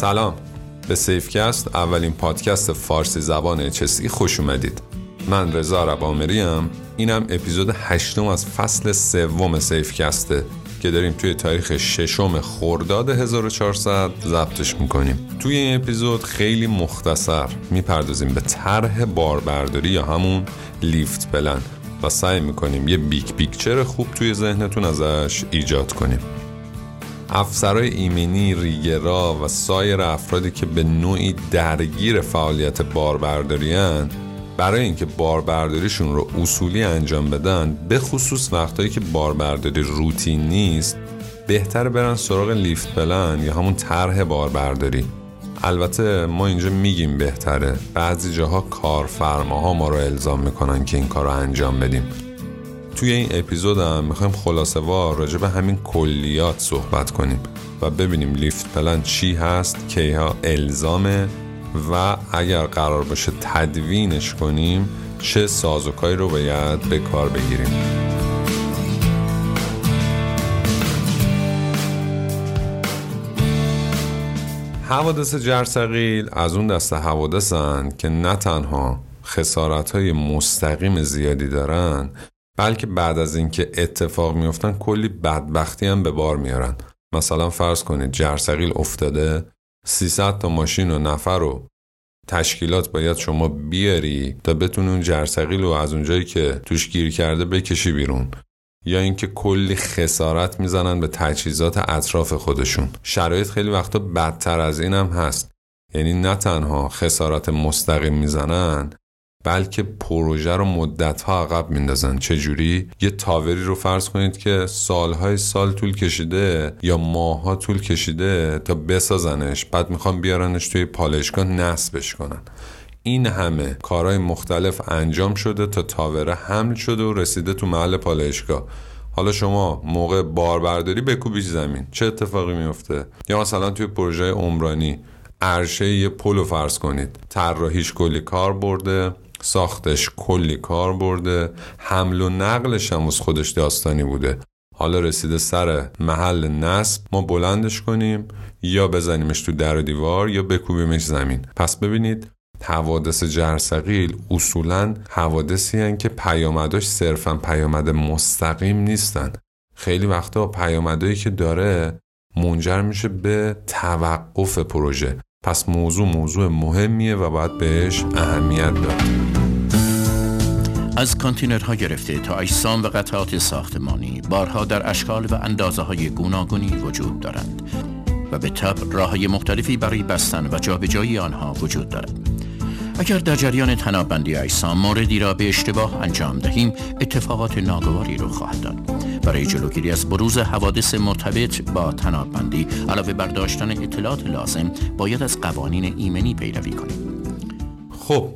سلام. به سیفکست اولین پادکست فارسی زبان HSE خوش اومدید. من رضا ربامری ام. اینم اپیزود هشتم از فصل سوم سیفکسته که داریم توی تاریخ ششم خرداد 1400 ضبطش می‌کنیم. توی این اپیزود خیلی مختصر می‌پردازیم به طرح باربرداری یا همون lift plan و سعی می‌کنیم یه big picture خوب توی ذهنتون ازش ایجاد کنیم. افسرهای ایمنی، ریگرا و سایر افرادی که به نوعی درگیر فعالیت باربرداری برای اینکه باربرداریشون رو اصولی انجام بدن به خصوص وقتایی که باربرداری روتین نیست بهتر برن سراغ لیفت پلن یا همون طرح باربرداری. البته ما اینجا میگیم بهتره. بعضی جاها کارفرماها ما رو الزام می‌کنن که این کار رو انجام بدیم. توی این اپیزود هم می‌خوایم خلاصه وار راجع به همین کلیات صحبت کنیم و ببینیم لیفت پلن چی هست کیها الزامه و اگر قرار باشه تدوینش کنیم چه سازوکایی رو باید به کار بگیریم. حوادث جرثقیل از اون دسته حوادثن که نه تنها خسارت های مستقیم زیادی دارن بلکه بعد از اینکه اتفاق میفتن کلی بدبختی هم به بار میارن. مثلا فرض کنید جرثقیل افتاده 300 تا ماشین و نفر و تشکیلات باید شما بیاری تا بتونی اون جرثقیل رو از اونجایی که توش گیر کرده بکشی بیرون. یا اینکه کلی خسارت می‌زنن به تجهیزات اطراف خودشون. شرایط خیلی وقتا بدتر از این هم هست. یعنی نه تنها خسارت مستقیم می‌زنن بلکه پروژه رو مدت ها عقب میندازن چجوری؟ یه تاوری رو فرض کنید که سالهای سال طول کشیده یا ماها طول کشیده تا بسازنش بعد می‌خوام بیارنش توی پالشگاه نصبش کنن. این همه کارهای مختلف انجام شده تا تاوره حمل شده و رسیده تو محل پالشگاه حالا شما موقع باربرداری بکوبیش زمین. چه اتفاقی میفته یا مثلا توی پروژه عمرانی عرشه یه پلو فرض کنید. طراحیش کلی کار برده. ساختش کلی کار برده. حمل و نقلش هم از خودش داستانی بوده. حالا رسیده سر محل نصب. ما بلندش کنیم. یا بزنیمش تو در و دیوار یا بکوبیمش زمین. پس ببینید حوادث جرثقیل اصولا حوادثی هن که پیامداش صرفا پیامد مستقیم نیستن. خیلی وقتا پیامدهایی که داره منجر میشه به توقف پروژه. پس موضوع موضوع مهمیه و باید بهش اهمیت داد. از کانتینرها گرفته تا اجسام و قطعات ساختمانی بارها در اشکال و اندازه های گوناگونی وجود دارند و به طب راه مختلفی برای بستن و جابجایی آنها وجود دارد. اگر در جریان تنابندی اجسام موردی را به اشتباه انجام دهیم اتفاقات ناگواری رو خواهد داد. برای جلوگیری از بروز حوادث مرتبط با تنابندی علاوه بر داشتن اطلاعات لازم باید از قوانین ایمنی پیروی کنیم. خب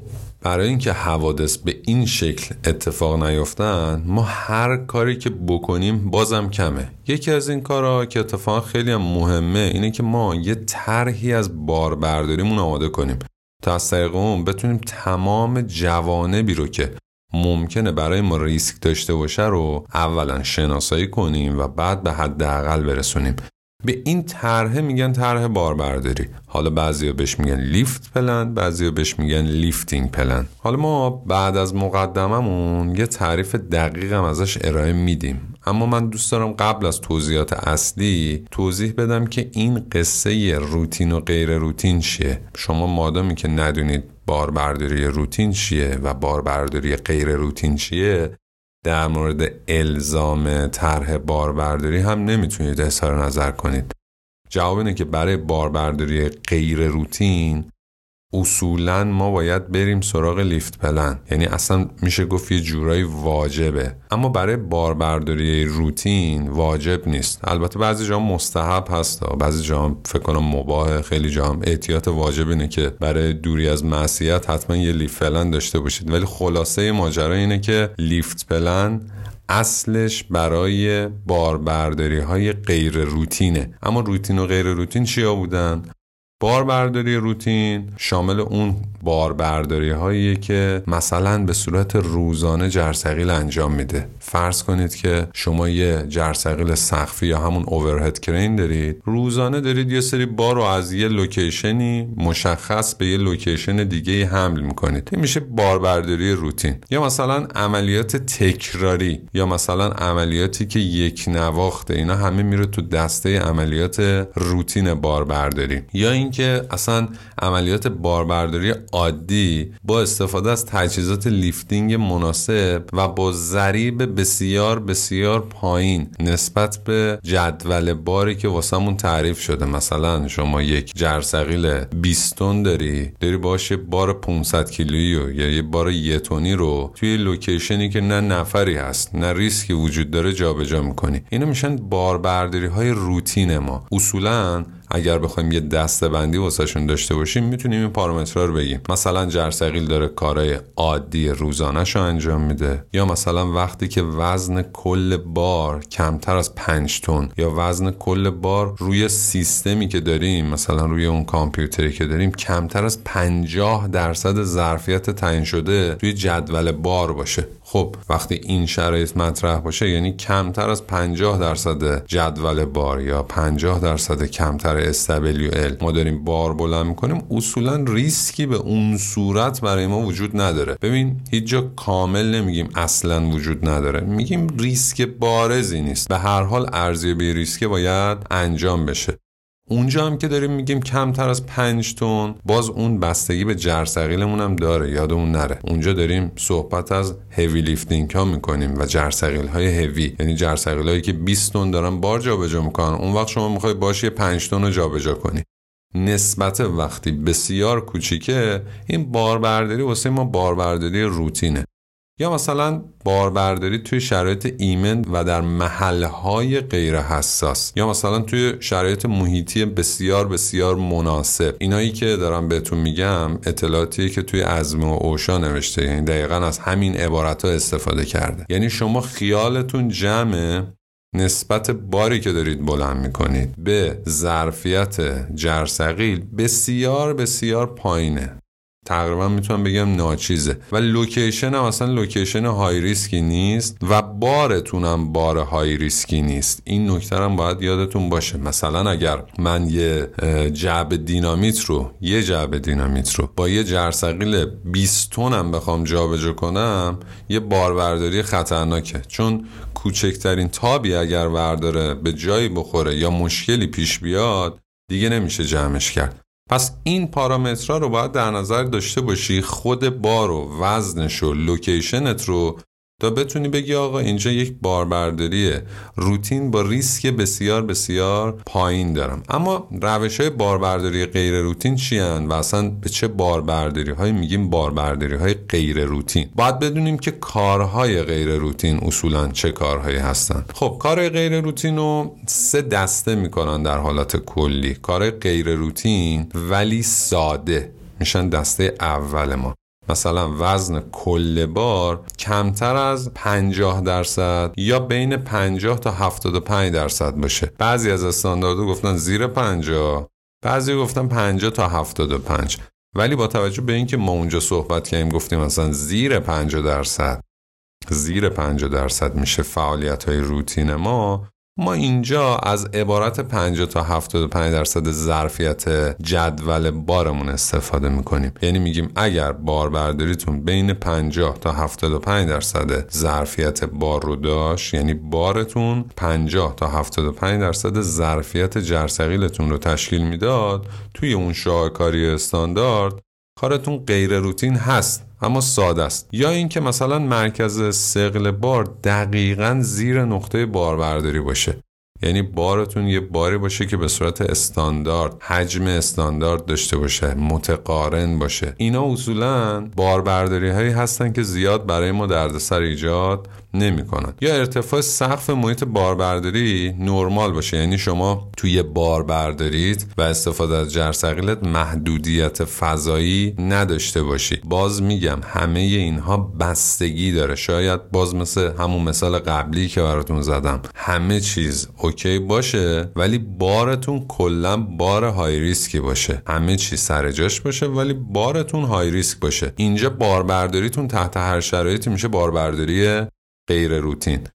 برای اینکه حوادث به این شکل اتفاق نیفتن ما هر کاری که بکنیم بازم کمه. یکی از این کارها که اتفاق خیلی هم مهمه اینه که ما یه طرحی از باربرداریمون آماده کنیم تا از طریق اون بتونیم تمام جوانبی رو که ممکنه برای ما ریسک داشته باشه رو اولا شناسایی کنیم و بعد به حداقل برسونیم. به این طرحه میگن طرح باربرداری. حالا بعضیا بهش میگن lift plan بعضیا بهش میگن lifting plan. حالا ما بعد از مقدممون یه تعریف دقیقم ازش ارائه میدیم. اما من دوست دارم قبل از توضیحات اصلی توضیح بدم که این قصه روتین و غیر روتین چیه. شما مادامی که ندونید باربرداری روتین چیه و باربرداری غیر روتین چیه در مورد الزام طرح باربرداری هم نمی‌تونید اظهار نظر کنید. جواب اینه که برای باربرداری غیر روتین اصولا ما باید بریم سراغ لیفت پلن. یعنی اصلا میشه گفت یه جورایی واجبه. اما برای باربرداری روتین واجب نیست. البته بعضی جا مستحب هست. بعضی جا فکر کنم مباه خیلی جا احتیاط واجب اینه که برای دوری از معصیت حتما یه لیفت پلن داشته باشید. ولی خلاصه ماجرا اینه که لیفت پلن اصلش برای باربرداری های غیر روتینه اما روتین و غیر روتین چیا بودن؟ باربرداری روتین شامل اون باربرداری هایی که مثلا به صورت روزانه جرثقیل انجام میده. فرض کنید که شما یه جرثقیل سقفی یا همون overhead crane دارید. روزانه دارید یه سری بار رو از یه location ی مشخص به یه location دیگه حمل می‌کنید. این میشه باربرداری روتین. یا مثلا عملیات تکراری یا مثلا عملیاتی که یک نواخته. اینا همه میره تو دسته عملیات روتین باربرداری یا اینکه اصلا عملیات باربرداری عادی با استفاده از تجهیزات lifting مناسب و با ضریب بسیار بسیار پایین نسبت به جدول باری که واسمون تعریف شده. مثلا شما یک جرثقیل 20 تن داری داری باشه بار 500 کیلویی یا یه بار یه تونی رو توی location ی که نه نفری هست نه ریسکی وجود داره جابجا می‌کنی. اینا میشن باربرداری های روتین ما. اصولا اگر بخوایم یه دسته بندی واسهشون داشته باشیم می‌تونیم این پارامترها رو بگیم. مثلا جرثقیل داره کارهای عادی روزانهش رو انجام میده. یا مثلا وقتی که وزن کل بار کمتر از 5 تن یا وزن کل بار روی سیستمی که داریم مثلا روی اون کامپیوتری که داریم کمتر از 50 درصد ظرفیت تعیین شده توی جدول بار باشه. خب وقتی این شرایط مطرح باشه یعنی کمتر از 50 درصد جدول بار یا 50 درصد کمتر SWL ما داریم بار بلند می‌کنیم اصولا ریسکی به اون صورت برای ما وجود نداره. ببین هیچ جا کامل نمیگیم اصلا وجود نداره. میگیم ریسک بارزی نیست. به هر حال ارزیابی ریسک باید انجام بشه. اونجا هم که داریم میگیم کمتر از 5 تن باز اون بستگی به جرثقیلمون هم داره یادمون نره. اونجا داریم صحبت از هوی لیفتینگ ها می‌کنیم و جرثقیل های هوی یعنی جرثقیل هایی که 20 تن دارن بار جابجا می‌کنن. اون وقت شما می‌خوای باشه 5 تن رو جابجا کنی. نسبت وقتی بسیار کوچیکه این باربرداری واسه ما باربرداری روتینه. یا مثلا باربرداری توی شرایط ایمن و در محلهای غیر حساس یا مثلا توی شرایط محیطی بسیار بسیار مناسب. اینایی که دارم بهتون میگم اطلاعاتی که توی ازم و اوشا نوشته. یعنی دقیقا از همین عبارت ها استفاده کرده. یعنی شما خیالتون جمعه نسبت باری که دارید بلند می‌کنید به ظرفیت جرثقیل بسیار بسیار پایینه. تقریبا می‌تونم بگم ناچیزه. و location هم اصلا location high risk ی نیست و بارتونم بار high risk ی نیست. این نکته هم باید یادتون باشه. مثلا اگر من یه جعبه دینامیت رو یه جعبه دینامیت رو با یه جرثقیل 20 تونم بخوام جابجا کنم یه باربرداری خطرناکه. چون کوچکترین تابی اگر ورداره به جایی بخوره یا مشکلی پیش بیاد دیگه نمیشه جمعش کرد. پس این پارامترها رو باید در نظر داشته باشی خود بار و وزنش و location ت رو تا بتونی بگی آقا اینجا یک باربرداری روتین با ریسک بسیار بسیار پایین دارم. اما روش های باربرداری غیر روتین چی؟ و اصلا به چه باربرداری های میگیم باربرداری های غیر روتین؟ باید بدونیم که کارهای غیر روتین اصولا چه کارهایی هستن. خب کار غیر روتین رو سه دسته می‌کنن در حالت کلی. کار غیر روتین ولی ساده. میشن دسته اول ما. مثلا وزن کل بار کمتر از 50 درصد یا بین 50 تا 75 درصد باشه. بعضی از استانداردها گفتن زیر 50 بعضی گفتن 50 تا 75 ولی با توجه به اینکه ما اونجا صحبت کردیم گفتیم مثلا زیر 50 درصد زیر 50 درصد میشه فعالیت های روتین ما. ما اینجا از عبارت 50 تا 75 درصد ظرفیت جدول بارمون استفاده می‌کنیم. یعنی میگیم اگر باربرداریتون بین 50 تا 75 درصد ظرفیت بار رو داشت یعنی بارتون 50 تا 75 درصد ظرفیت جرثقیلتون رو تشکیل می‌داد توی اون شاهکاری استاندارد کارتون غیر روتین هست اما ساده است. یا اینکه مثلا مرکز سقل بار دقیقا زیر نقطه باربرداری باشه. یعنی بارتون یه باری باشه که به صورت استاندارد حجم استاندارد داشته باشه متقارن باشه. اینا اصولا باربرداری هایی هستن که زیاد برای ما دردسر ایجاد نمی‌کنن یا ارتفاع سقف محیط باربرداری نرمال باشه یعنی شما توی بار بردارید و استفاده از جرثقیلت محدودیت فضایی نداشته باشی. باز میگم همه اینها بستگی داره. شاید باز مثل همون مثال قبلی که براتون زدم. همه چیز OK باشه ولی بارتون کلا بار high risk ی باشه. همه چیز سر جاش باشه ولی بارتون high risk باشه. اینجا باربرداریتون تحت هر شرایطی میشه. باربرداری غیر روتین.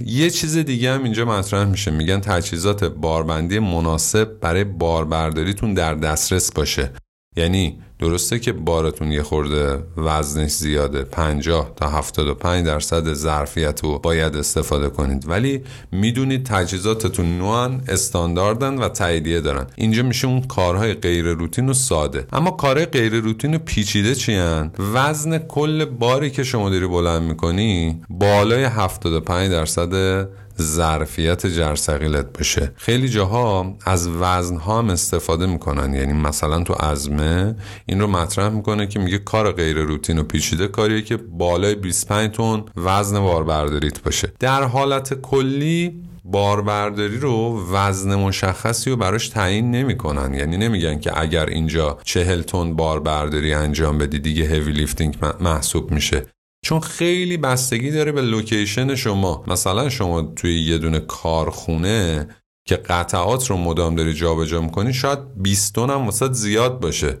یه چیز دیگه هم اینجا مطرح میشه. میگن تجهیزات باربندی مناسب برای باربرداریتون در دسترس باشه. یعنی درسته که بارتون یه خورده وزنش زیاده 50 تا 75 درصد ظرفیت رو باید استفاده کنید. ولی می‌دونید تجهیزاتتون نوعن استانداردن و تاییدیه دارن. اینجا میشه اون کارهای غیر روتین و ساده. اما کارهای غیر روتین و پیچیده چی هن؟ وزن کل باری که شما داری بلند می‌کنی بالای 75 درصد ظرفیت جرثقیلت باشه خیلی جاها از وزن ها هم استفاده می‌کنن. یعنی مثلا تو ازمه این رو مطرح می‌کنه که میگه کار غیر روتین و پیچیده کاریه که بالای 25 تن وزن باربرداریت باشه در حالت کلی باربرداری رو وزن مشخصی رو براش تعیین نمی‌کنن. یعنی نمیگن که اگر اینجا چهل تن باربرداری انجام بدی دیگه هیوی لیفتینگ محسوب میشه. چون خیلی بستگی داره به location شما. مثلا شما توی یه دونه کارخونه که قطعات رو مدام داری جابجا می‌کنی شاید 20 تن هم واست زیاد باشه.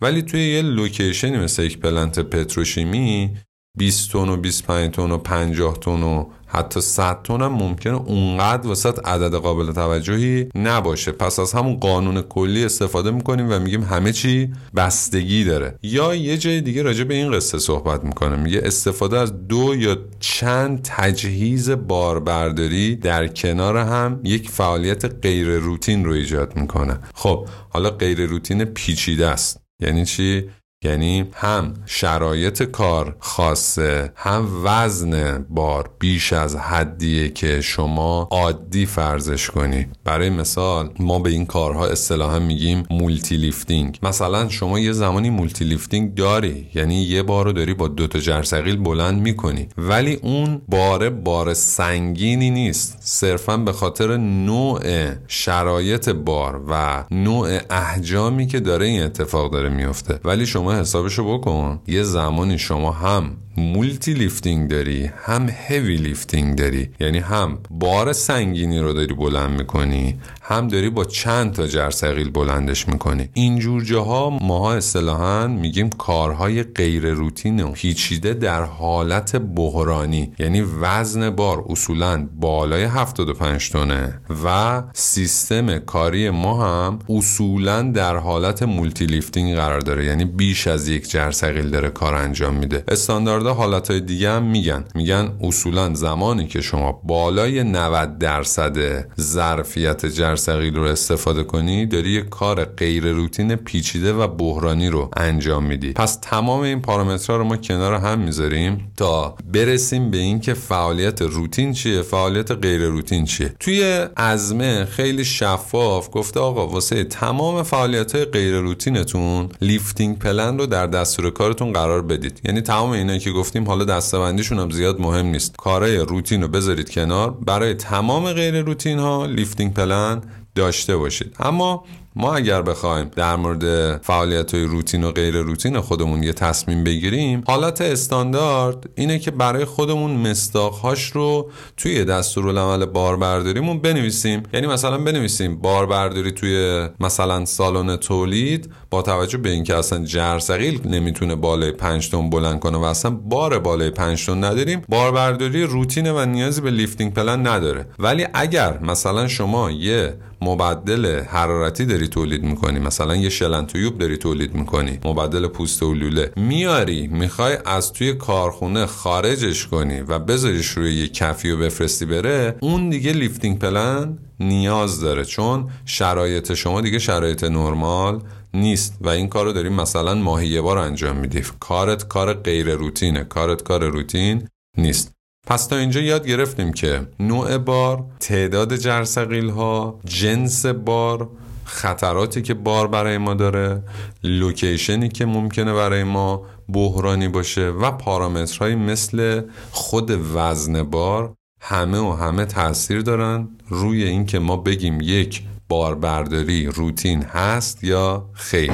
ولی توی یه location ی مثل یک plant پتروشیمی 20 تن و 25 تن و 50 تن و حتی 100 تن هم ممکنه اونقدر واست عدد قابل توجهی نباشه. پس از همون قانون کلی استفاده می‌کنیم و میگیم همه چی بستگی داره. یا یه جای دیگه راجع به این قصه صحبت می‌کنه. میگه استفاده از دو یا چند تجهیز باربرداری در کنار هم یک فعالیت غیر روتین رو ایجاد می‌کنه. خب حالا غیر روتین پیچیده است. یعنی چی؟ یعنی هم شرایط کار خاصه هم وزن بار بیش از حدیه که شما عادی فرضش کنی. برای مثال ما به این کارها اصطلاحا میگیم multi lifting مثلا شما یه زمانی multi lifting داری یعنی یه بار رو داری با دوتا جرثقیل بلند می‌کنی. ولی اون بار بار سنگینی نیست. صرفا به خاطر نوع شرایط بار و نوع احجامی که داره این اتفاق داره میفته ولی شما حسابشو بکن. یه زمانی شما هم multi lifting داری هم heavy lifting داری. یعنی هم بار سنگینی رو داری بلند می‌کنی هم داری با چند تا جرثقیل بلندش می‌کنی. اینجور جاها ماها اصطلاحا میگیم کارهای غیر روتین و پیچیده در حالت بحرانی. یعنی وزن بار اصولا بالای 75 تنه و سیستم کاری ما هم اصولا در حالت multi lifting قرار داره. یعنی بیش از یک جرثقیل داره کار انجام میده. استاندارد حالت های دیگه هم میگن. میگن اصولا زمانی که شما بالای 90 درصد ظرفیت جرثقیل رو استفاده کنی داری یه کار غیر روتین پیچیده و بحرانی رو انجام میدی. پس تمام این پارامترها رو ما کنار هم می‌ذاریم تا برسیم به اینکه فعالیت روتین چیه فعالیت غیر روتین چیه. توی ASME خیلی شفاف گفته آقا واسه تمام فعالیت های غیر روتینتون lifting plan رو در دستور کارتون قرار بدید. یعنی تمام اینا که گفتیم حالا دسته‌بندیشون هم زیاد مهم نیست. کارهای روتین رو بذارید کنار. برای تمام غیر روتین ها lifting plan داشته باشید. اما ما اگر بخوایم در مورد فعالیت های روتین و غیر روتین خودمون یه تصمیم بگیریم حالت استاندارد اینه که برای خودمون مستاخهاش رو توی دستورالعمل باربرداریمون بنویسیم. یعنی مثلا بنویسیم باربرداری توی مثلا سالن تولید با توجه به اینکه اصلا جرثقیل نمی‌تونه بالای 5 تن بلند کنه و اصلا بار بالای 5 تن نداریم باربرداری روتینه و نیازی به لیفتینگ پلن نداره. ولی اگر مثلا شما یه مبدل حرارتی داری تولید می‌کنی. مثلا یه shell and tube داری تولید می‌کنی. مبدل پوست و لوله. میاری می‌خوای از توی کارخونه خارجش کنی و بذاریش روی یه کفی و بفرستی بره اون دیگه lifting plan نیاز داره. چون شرایط شما دیگه شرایط نرمال نیست و این کار رو مثلا ماهی یه بار انجام میدی. کارت کار غیر روتینه. کارت کار روتین نیست. پس تا اینجا یاد گرفتیم که نوع بار، تعداد جرثقیل ها، جنس بار خطراتی که بار برای ما داره لوکیشنی که ممکنه برای ما بحرانی باشه و پارامترهایی مثل خود وزن بار همه و همه تاثیر دارن. روی اینکه ما بگیم یک باربرداری روتین هست یا خیر.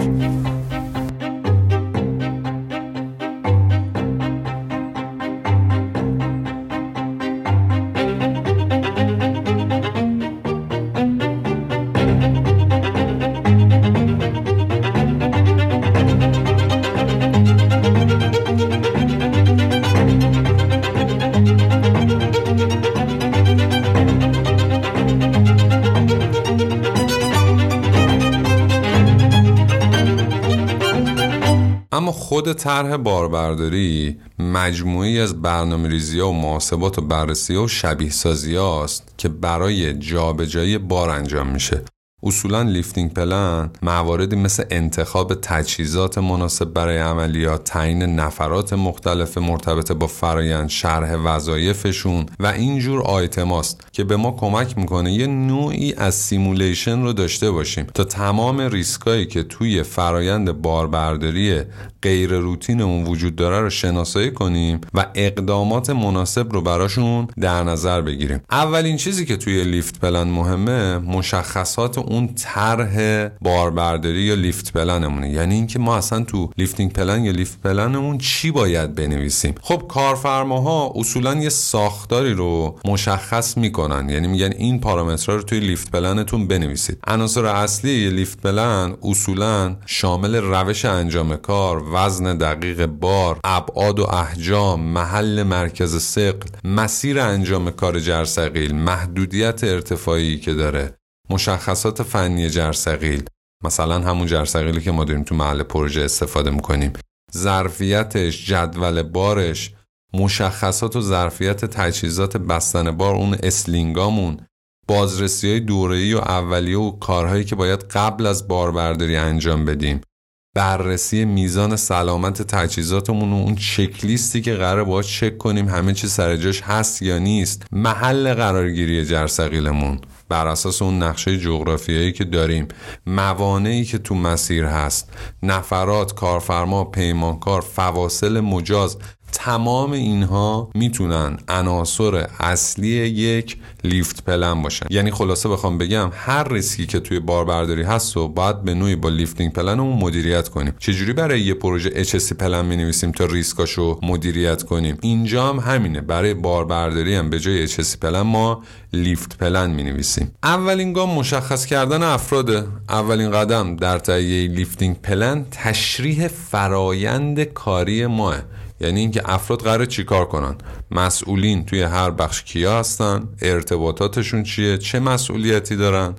اما خود طرح باربرداری مجموعه‌ای از برنامه ریزی و محاسبات و بررسی و شبیه سازی است که برای جابجایی بار انجام میشه. اصولا lifting plan مواردی مثل انتخاب تجهیزات مناسب برای عملیات تعیین نفرات مختلف مرتبط با فرایند شرح وظایفشون و اینجور آیتماست که به ما کمک می‌کنه یه نوعی از simulation رو داشته باشیم تا تمام ریسکایی که توی فرایند باربرداری غیر روتینمون وجود داره رو شناسایی کنیم و اقدامات مناسب رو براشون در نظر بگیریم. اولین چیزی که توی lift plan مهمه مشخصات اون طرح باربرداری یا lift plan مونه. یعنی اینکه ما اصلا تو lifting plan یا lift plan مون چی باید بنویسیم؟ خب کارفرماها اصولا یه ساختاری رو مشخص می‌کنن. یعنی میگن این پارامترها رو توی lift plan تون بنویسید. عناصر اصلی lift plan اصولا شامل روش انجام کار وزن دقیق بار ابعاد و احجام محل مرکز ثقل مسیر انجام کار جرثقیل محدودیت ارتفاعی که داره. مشخصات فنی جرثقیل. مثلا همون جرثقیلی که ما داریم تو محل پروژه استفاده می‌کنیم. ظرفیتش جدول بارش مشخصات و ظرفیت تجهیزات بستن بار اون اسلینگامون بازرسی های دوره‌ای و اولیه و کارهایی که باید قبل از باربرداری انجام بدیم. بررسی میزان سلامت تجهیزاتمون و اون چکلیستی که قرار باید چک کنیم همه چی سر جاش هست یا نیست محل قرارگیری جرثقیلمون. بر اساس اون نقشه جغرافیایی که داریم. موانعی که تو مسیر هست. نفرات کارفرما پیمانکار فواصل مجاز. تمام اینها می‌تونن عناصر اصلی یک lift plan باشن. یعنی خلاصه بخوام بگم هر ریسکی که توی باربرداری هست و باید به نوعی با lifting plan مون مدیریت کنیم. چجوری برای یه پروژه HSE plan می تا ریسکاشو مدیریت کنیم؟ اینجا هم همینه. برای باربرداری هم به جای HSE plan ما lift plan می نویسیم اولین گام مشخص کردن افراد اولین قدم در تهیه lifting plan تشریح فرایند کاری ماست. یعنی اینکه افراد قراره چیکار کنن؟ مسئولین توی هر بخش کیا هستن؟ ارتباطاتشون چیه؟ چه مسئولیتی دارن؟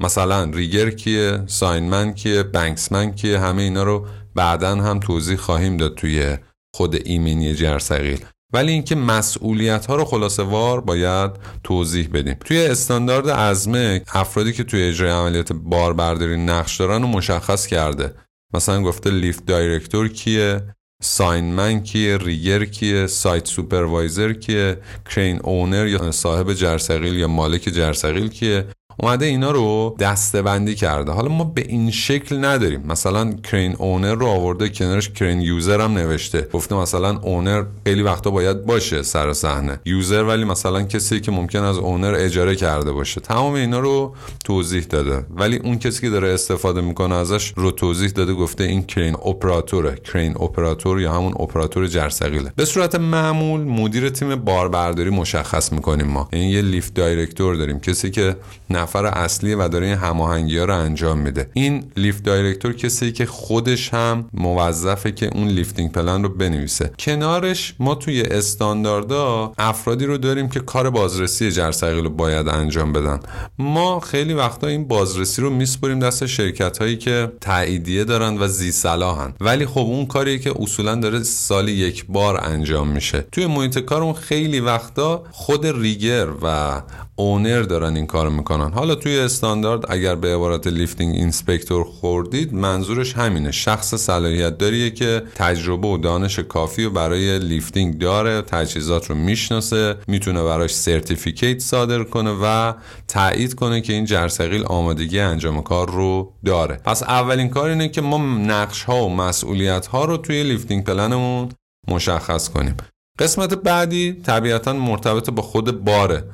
مثلا rigger کیه؟ sign man کیه؟ banksman کیه؟ همه اینا رو بعدا هم توضیح خواهیم داد توی خود ایمنی جرثقیل. ولی اینکه مسئولیت ها رو خلاصه وار باید توضیح بدیم. توی استاندارد ASME افرادی که توی اجرای عملیات باربرداری نقش دارن رو مشخص کرده. مثلا گفته lift director کیه؟ sign man کیه rigger کیه site supervisor کیه crane owner یا صاحب جرثقیل یا مالک جرثقیل کیه؟ اومده اینا رو دسته بندی کرده. حالا ما به این شکل نداریم. مثلا crane owner رو آورده کنارش crane user هم نوشته. گفته مثلا owner خیلی وقتا باید باشه سر صحنه. user ولی مثلا کسی که ممکنه از owner اجاره کرده باشه. تمام اینا رو توضیح داده. ولی اون کسی که داره استفاده می‌کنه ازش رو توضیح داده گفته این crane operator ه crane operator یا همون اپراتور جرثقیله. به صورت معمول مدیر تیم باربرداری مشخص می‌کنیم ما. این یعنی یه lift director داریم. کسی که نفر اصلی و داره این هماهنگی ها رو انجام میده. این lift director کسی که خودش هم موظفه که اون lifting plan رو بنویسه. کنارش ما توی استانداردا افرادی رو داریم که کار بازرسی جرثقیل رو باید انجام بدن. ما خیلی وقتا این بازرسی رو میسپریم دست شرکت هایی که تاییدیه دارن و ذی‌صلاحن ولی خب اون کاریه که اصولا داره سالی یک بار انجام میشه. توی محیط کارمون خیلی وقتا خود rigger و owner دارن این کارو می‌کنن. حالا توی استاندارد اگر به عبارت lifting inspector خوردید منظورش همینه. شخص صلاحیت داریه که تجربه و دانش کافی و برای lifting داره تجهیزات رو می‌شناسه می‌تونه براش certificate صادر کنه و تایید کنه که این جرثقیل آمادگی انجام کار رو داره. پس اولین کار اینه که ما نقش ها و مسئولیت ها رو توی lifting plan مون مشخص کنیم. قسمت بعدی طبیعتا مرتبط با خود باره.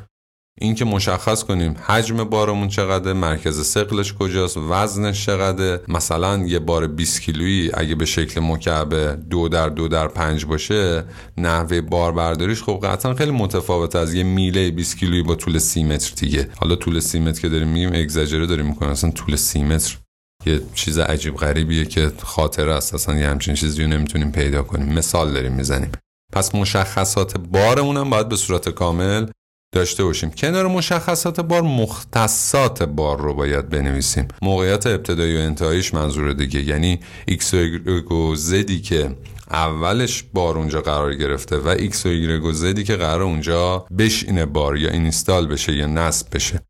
اینکه مشخص کنیم حجم بارمون چقدر مرکز ثقلش کجاست وزنش چقدر مثلا یه بار 20 کیلویی اگه به شکل مکعب دو در دو در پنج باشه نحوه بار برداریش خب قطعا خیلی متفاوت از یه میله 20 کیلویی با طول سی متر دیگه. حالا طول سی متر که داریم میگیم اگزاجره داریم می‌کنیم. اصلا طول سی متر یه چیز عجیب غریبیه که خاطره است. اصلا یه همچین چیزی رو نمی‌تونیم پیدا کنیم. مثال داریم می‌زنیم. پس مشخصات بارمون هم باید به صورت کامل داشته باشیم. کنار مشخصات بار مختصات بار رو باید بنویسیم. موقعیت ابتدایی و انتهاییش منظور دیگه. یعنی x و زدی که اولش بار اونجا قرار گرفته و x و زدی که قرار اونجا بشینه بار یا اینستال بشه یا نصب بشه.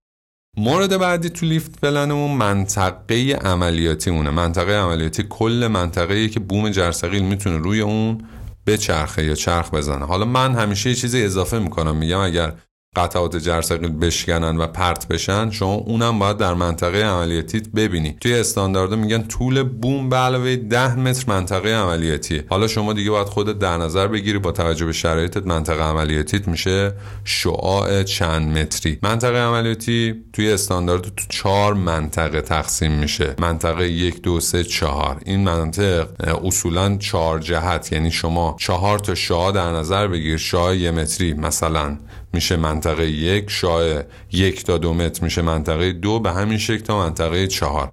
مورد بعدی تو لیفت پلنمون منطقه عملیاتی مونه. منطقه عملیاتی کل منطقه که بوم جرثقیل می‌تونه روی اون بچرخه یا چرخ بزنه. حالا من همیشه یه چیزی اضافه می‌کنم. میگم اگر قطعات جرثقیل بشکنن و پرت بشن شما اونم باید در منطقه عملیاتیت ببینی. توی استاندارد میگن طول بوم به علاوه 10 متر منطقه عملیاتیه حالا شما دیگه باید خودت در نظر بگیری با توجه به شرایطت منطقه عملیاتیت میشه شعاع چند متری. منطقه عملیاتی توی استاندارد تو چهار منطقه تقسیم میشه. منطقه یک دو سه چهار. این منطق اصولا چهار جهت. یعنی شما چهار تا شعاع در نظر بگیر. شعاع یه متری مثلا. میشه منطقه یک شاه یک تا دو متر میشه منطقه دو به همین شکل تا منطقه چهار.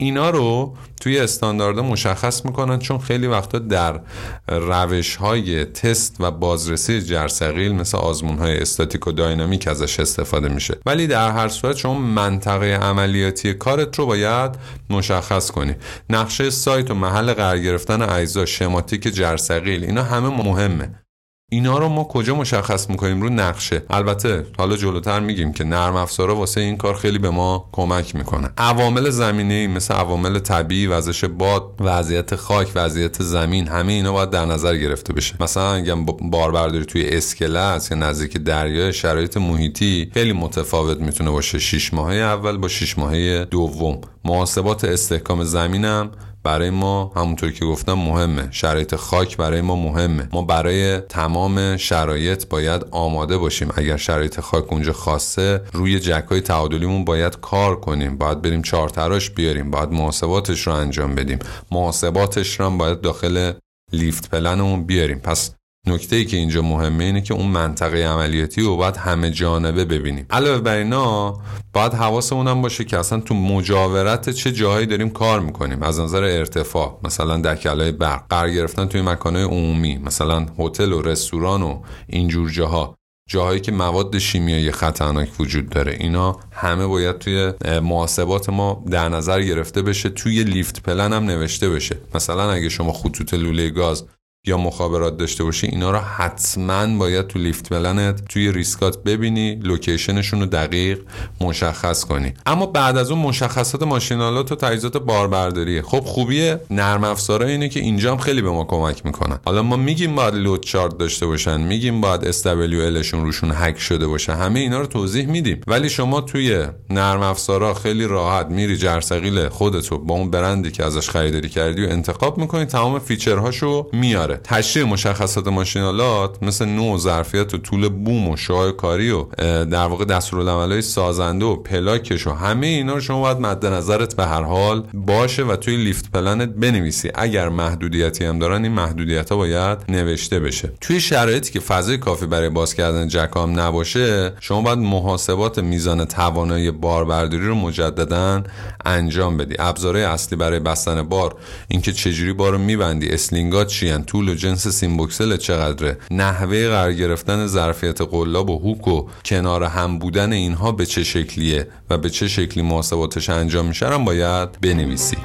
اینا رو توی استاندارد مشخص می‌کنن چون خیلی وقتا در روش های تست و بازرسی جرثقیل مثل آزمون های استاتیک و داینامیک ازش استفاده میشه. ولی در هر صورت شما منطقه عملیاتی کارت رو باید مشخص کنی. نقشه سایت و محل قرار گرفتن اجزا شماتیک جرثقیل اینا همه مهمه. اینا رو ما کجا مشخص می‌کنیم رو نقشه؟ البته حالا جلوتر میگیم که نرم افزارا واسه این کار خیلی به ما کمک می‌کنن. عوامل زمینی مثل عوامل طبیعی وزش باد وضعیت خاک وضعیت زمین همه اینا باید در نظر گرفته بشه. مثلا اگه باربرداری توی اسکلت یا نزدیک دریا شرایط محیطی خیلی متفاوت می‌تونه باشه. 6 ماهه اول با 6 ماهه دوم. محاسبات استحکام زمینم برای ما همونطور که گفتم مهمه. شرایط خاک برای ما مهمه. ما برای تمام شرایط باید آماده باشیم. اگر شرایط خاک اونجا خاصه روی جک های تعادلیمون باید کار کنیم. باید بریم چارتراش بیاریم. باید محاسباتش رو انجام بدیم. محاسباتش رو هم باید داخل لیفت پلنمون بیاریم. پس نکته ای که اینجا مهمه اینه که اون منطقه عملیاتی رو باید همه جانبه ببینیم. علاوه بر اینا باید حواسمون هم باشه که اصلا تو مجاورت چه جاهایی داریم کار می‌کنیم. از نظر ارتفاع مثلا دکلای برق قرار گرفتن توی مکانهای عمومی مثلا هتل و رستوران و اینجور جاها. جاهایی که مواد شیمیایی خطرناک وجود داره. اینا همه باید توی محاسبات ما در نظر گرفته بشه توی lift plan هم نوشته بشه. مثلا اگه شما خطوط لوله گاز یا مخابرات داشته باشی اینا رو حتما باید تو lift plan ت توی ریسکات ببینی location شون رو دقیق مشخص کنی. اما بعد از اون مشخصات ماشین‌آلات و تجهیزات باربرداریه خب خوبی نرم افزارا اینه که اینجا هم خیلی به ما کمک می‌کنن. حالا ما میگیم باید load chart داشته باشن میگیم باید SWL شون روشون هک شده باشه همه اینا رو توضیح میدیم. ولی شما توی نرم افزارا خیلی راحت میری جرثقیل خودتو با اون برندی که ازش خریداری کردی و انتخاب می‌کنی تمام feature هاشو میاره. تشریح مشخصات ماشین‌آلات مثل نوع ظرفیت و طول بوم و شعاع کاری و در واقع دستورالعملهای سازنده و پلاکش و همه اینا رو شما باید مد نظرت به هر حال باشه و توی lift plan ت بنویسی. اگر محدودیتی هم دارن این محدودیت ها باید نوشته بشه. توی شرایطی که فضای کافی برای باز کردن جک هم نباشه شما باید محاسبات میزان توانایی باربرداری رو مجددا انجام بدی. ابزارهای اصلی برای بستن بار اینکه چجوری بار رو میبندی sling ات چی طول طول و جنس سیم‌بکسل چقدره؟ نحوه قرار گرفتن ظرفیت قلاب و hook و کنار هم بودن اینها به چه شکلیه و به چه شکلی محاسباتش انجام میشه باید بنویسی.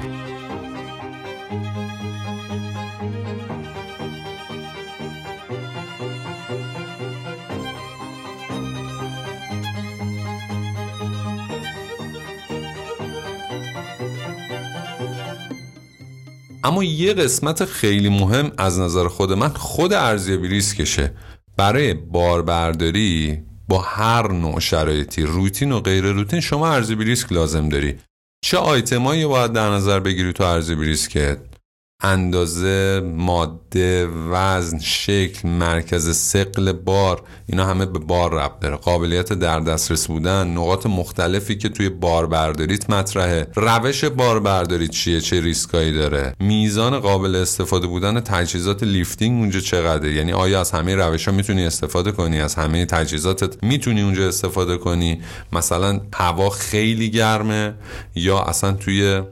اما یه قسمت خیلی مهم از نظر خود من خود ارزیابی ریسکشه. برای باربرداری با هر نوع شرایطی روتین و غیر روتین شما ارزیابی ریسک لازم داری. چه آیتمایی باید در نظر بگیری تو ارزیابی ریسکت؟ اندازه ماده وزن شکل مرکز ثقل بار اینا همه به بار ربط داره. قابلیت در دسترس بودن نقاط مختلفی که توی بار برداریت مطرحه. روش بار برداری چیه؟ چه ریسکایی داره؟ میزان قابل استفاده بودن تجهیزات lifting اونجا چقدره؟ یعنی آیا از همه روش ها می‌تونی استفاده کنی؟ از همه تجهیزاتت می‌تونی اونجا استفاده کنی؟ مثلا هوا خیلی گرمه یا اصلا توی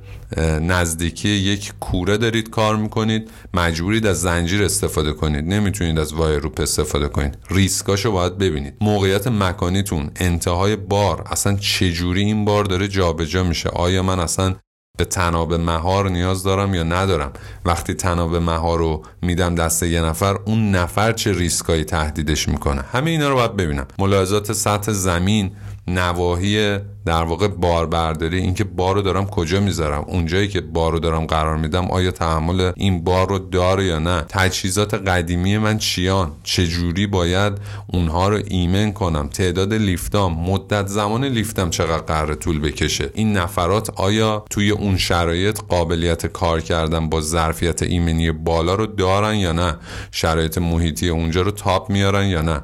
نزدیکی یک کوره دارید کار می‌کنید مجبورید از زنجیر استفاده کنید نمی‌تونید از وای روپ استفاده کنید. ریسکاشو باید ببینید. موقعیت مکانیتون انتهای بار اصلا چجوری این بار داره جابجا جا میشه؟ آیا من اصلا به تناب مهار نیاز دارم یا ندارم؟ وقتی تناب مهار رو میدم دست یه نفر اون نفر چه ریسکایی تهدیدش می‌کنه؟ همه اینا رو باید ببینم. ملاحظات سطح زمین نواحی در واقع باربرداری اینکه بار رو دارم کجا می‌ذارم اونجایی که بار رو دارم قرار میدم آیا تحمل این بار رو داره یا نه تجهیزات قدیمی من چیان چجوری باید اونها رو ایمن کنم تعداد لیفتام مدت زمان لیفتم چقدر قرار طول بکشه این نفرات آیا توی اون شرایط قابلیت کار کردن با ظرفیت ایمنی بالا رو دارن یا نه شرایط محیطی اونجا رو تاپ میارن یا نه؟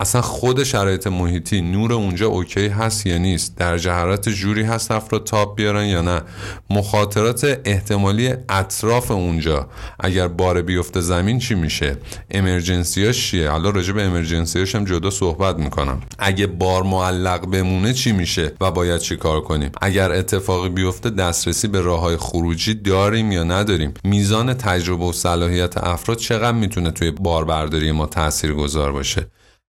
اصلا خود شرایط محیطی نور اونجا اوکی هست یا نیست؟ در جهرات جوری هست افراد تاپ بیارن یا نه؟ مخاطرات احتمالی اطراف اونجا اگر بار بیفته زمین چی میشه؟ امرجنسیاش چیه؟ حالا راجع به امرجنسیاش هم جدا صحبت می‌کنم. اگه بار معلق بمونه چی میشه و باید چی کار کنیم؟ اگر اتفاقی بیفته دسترسی به راه های خروجی داریم یا نداریم؟ میزان تجربه و صلاحیت افراد چقدر می‌تونه توی باربرداری ما تاثیر گذار باشه؟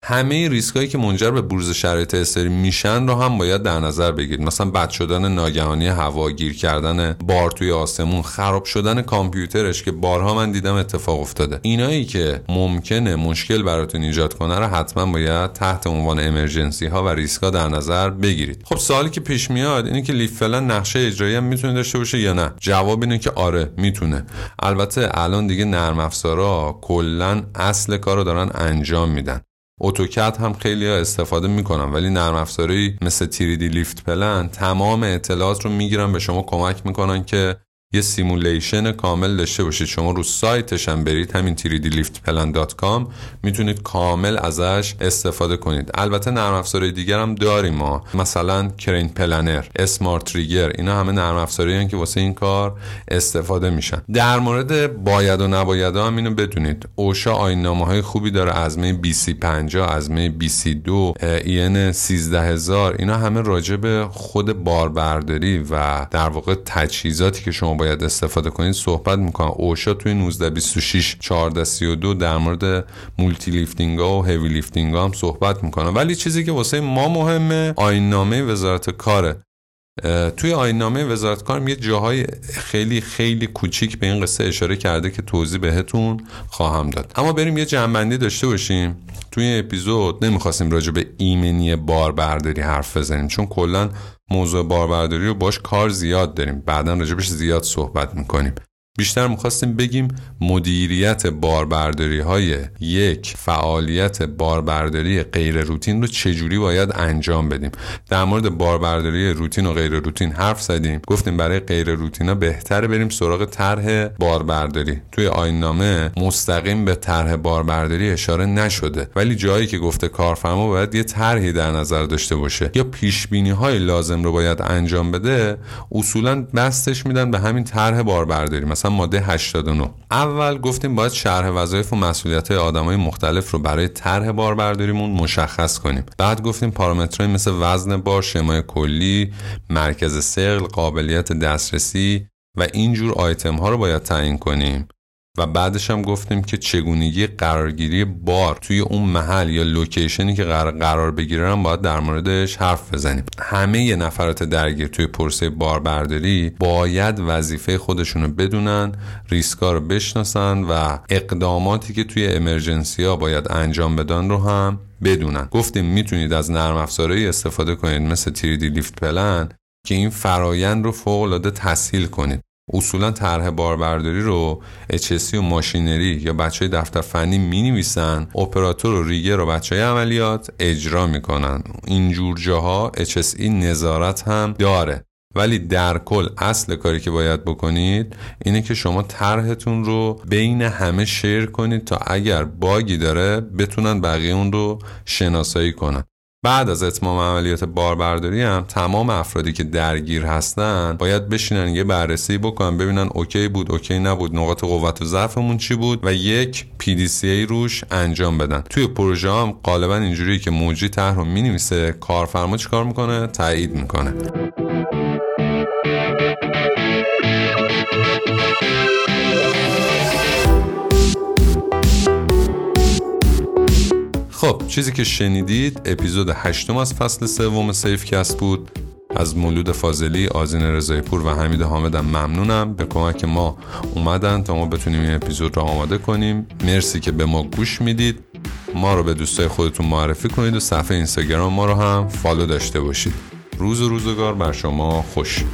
همه ریسکایی که منجر به بروز شرایط استری میشن رو هم باید در نظر بگیرید. مثلا بد شدن ناگهانی هوا گیر کردن بار توی آسمون خراب شدن کامپیوترش که بارها من دیدم اتفاق افتاده. اینایی که ممکنه مشکل براتون ایجاد کنه رو حتما باید تحت عنوان امرجنسی ها و ریسکا در نظر بگیرید. خب سوالی که پیش میاد اینه که لیف فعلا نقشه اجرایی هم می‌تونه داشته باشه یا نه؟ جواب اینه که آره می‌تونه. البته الان دیگه نرم افزارا کلا اصل کارو دارن انجام میدن. اتوکد هم خیلی ها استفاده می‌کنن ولی نرم افزاری مثل 3D Lift Plan تمام اطلاعات رو می‌گیرن به شما کمک می‌کنن که یه simulation کامل داشته باشید. شما رو سایتش هم برید همین 3dliftplan.com می‌تونید کامل ازش استفاده کنید. البته نرم افزارهای دیگر هم داریم ما. مثلا Crane Planner Smart Rigger اینا همه نرم افزاری که واسه این کار استفاده میشن. در مورد باید و نباید هم اینو بدونید. OSHA آیین‌نامه های خوبی داره ASME B30.5 ASME B30.2 EN 13000 اینا همه راجع به خود باربرداری و در واقع تجهیزاتی که شما باید استفاده کنید صحبت می‌کنن. OSHA توی 1926 1432 در مورد multi lifting ها و heavy lifting ها هم صحبت می‌کنه. ولی چیزی که واسه ما مهمه آیین‌نامه وزارت کاره. توی آیین‌نامه وزارت کار یه جاهای خیلی خیلی کوچیک به این قصه اشاره کرده که توضیح بهتون خواهم داد. اما بریم یه جمع‌بندی داشته باشیم. توی اپیزود نمی‌خواستیم راجع به ایمنی باربرداری حرف بزنیم چون کلا موضوع باربرداری رو باش کار زیاد داریم. بعدا راجبش زیاد صحبت می‌کنیم. بیشتر می‌خواستیم بگیم مدیریت باربرداری های یک فعالیت باربرداری غیر روتین رو چجوری باید انجام بدیم. در مورد باربرداری روتین و غیر روتین حرف زدیم. گفتیم برای غیر روتین ها بهتره بریم سراغ طرح باربرداری. توی آینامه مستقیم به طرح باربرداری اشاره نشده. ولی جایی که گفته کارفرما باید یه طرحی در نظر داشته باشه. یا پیش بینی های لازم رو باید انجام بده اصولا بستش میدن به همین طرح باربرداری. مثلا ماده 89 اول گفتیم باید شرح وظایف و مسئولیت آدمای مختلف رو برای طرح باربرداریمون مشخص کنیم. بعد گفتیم پارامترهای مثل وزن بار شمای کلی مرکز سقل قابلیت دسترسی و اینجور آیتم ها رو باید تعیین کنیم. و بعدش هم گفتیم که چگونگی قرارگیری بار توی اون محل یا لوکیشنی که قرار, قرار بگیرن باید در موردش حرف بزنیم. همه نفرات درگیر توی پرسه باربرداری باید وظیفه خودشونو بدونن ریسکا رو بشناسن و اقداماتی که توی امرجنسی ها باید انجام بدن رو هم بدونن. گفتیم می‌تونید از نرم افزارهایی استفاده کنید مثل 3D لیفت پلن که این فرایند رو فوق العاده تسهیل کنید. اصولا طرح باربرداری رو HSC و ماشینری یا بچه دفتر فنی می نویسن اپراتور و ریگر و بچه عملیات اجرا می‌کنن. اینجور جاها HSE نظارت هم داره. ولی در کل اصل کاری که باید بکنید اینه که شما طرحتون رو بین همه share کنید تا اگر bug ی داره بتونن بقیه اون رو شناسایی کنن. بعد از اتمام عملیات باربرداری هم تمام افرادی که درگیر هستن باید بشینن یه بررسی بکنن ببینن OK بود OK نبود نقاط قوت و ضعفمون چی بود و یک PDCA روش انجام بدن. توی پروژه هم غالبا اینجوری که مجری طرح رو می‌نویسه کارفرما چیکار می‌کنه؟ تایید می‌کنه. خب چیزی که شنیدید اپیزود هشتم از فصل سوم SafeCast بود. از مولود فاضلی، آزین رضایی‌پور و حمید حامدم ممنونم. به کمک ما اومدن تا ما بتونیم این اپیزود را آماده کنیم. مرسی که به ما گوش می‌دید. ما رو به دوستای خودتون معرفی کنید و صفحه اینستاگرام ما رو هم follow داشته باشید. روز و روزگار بر شما خوش.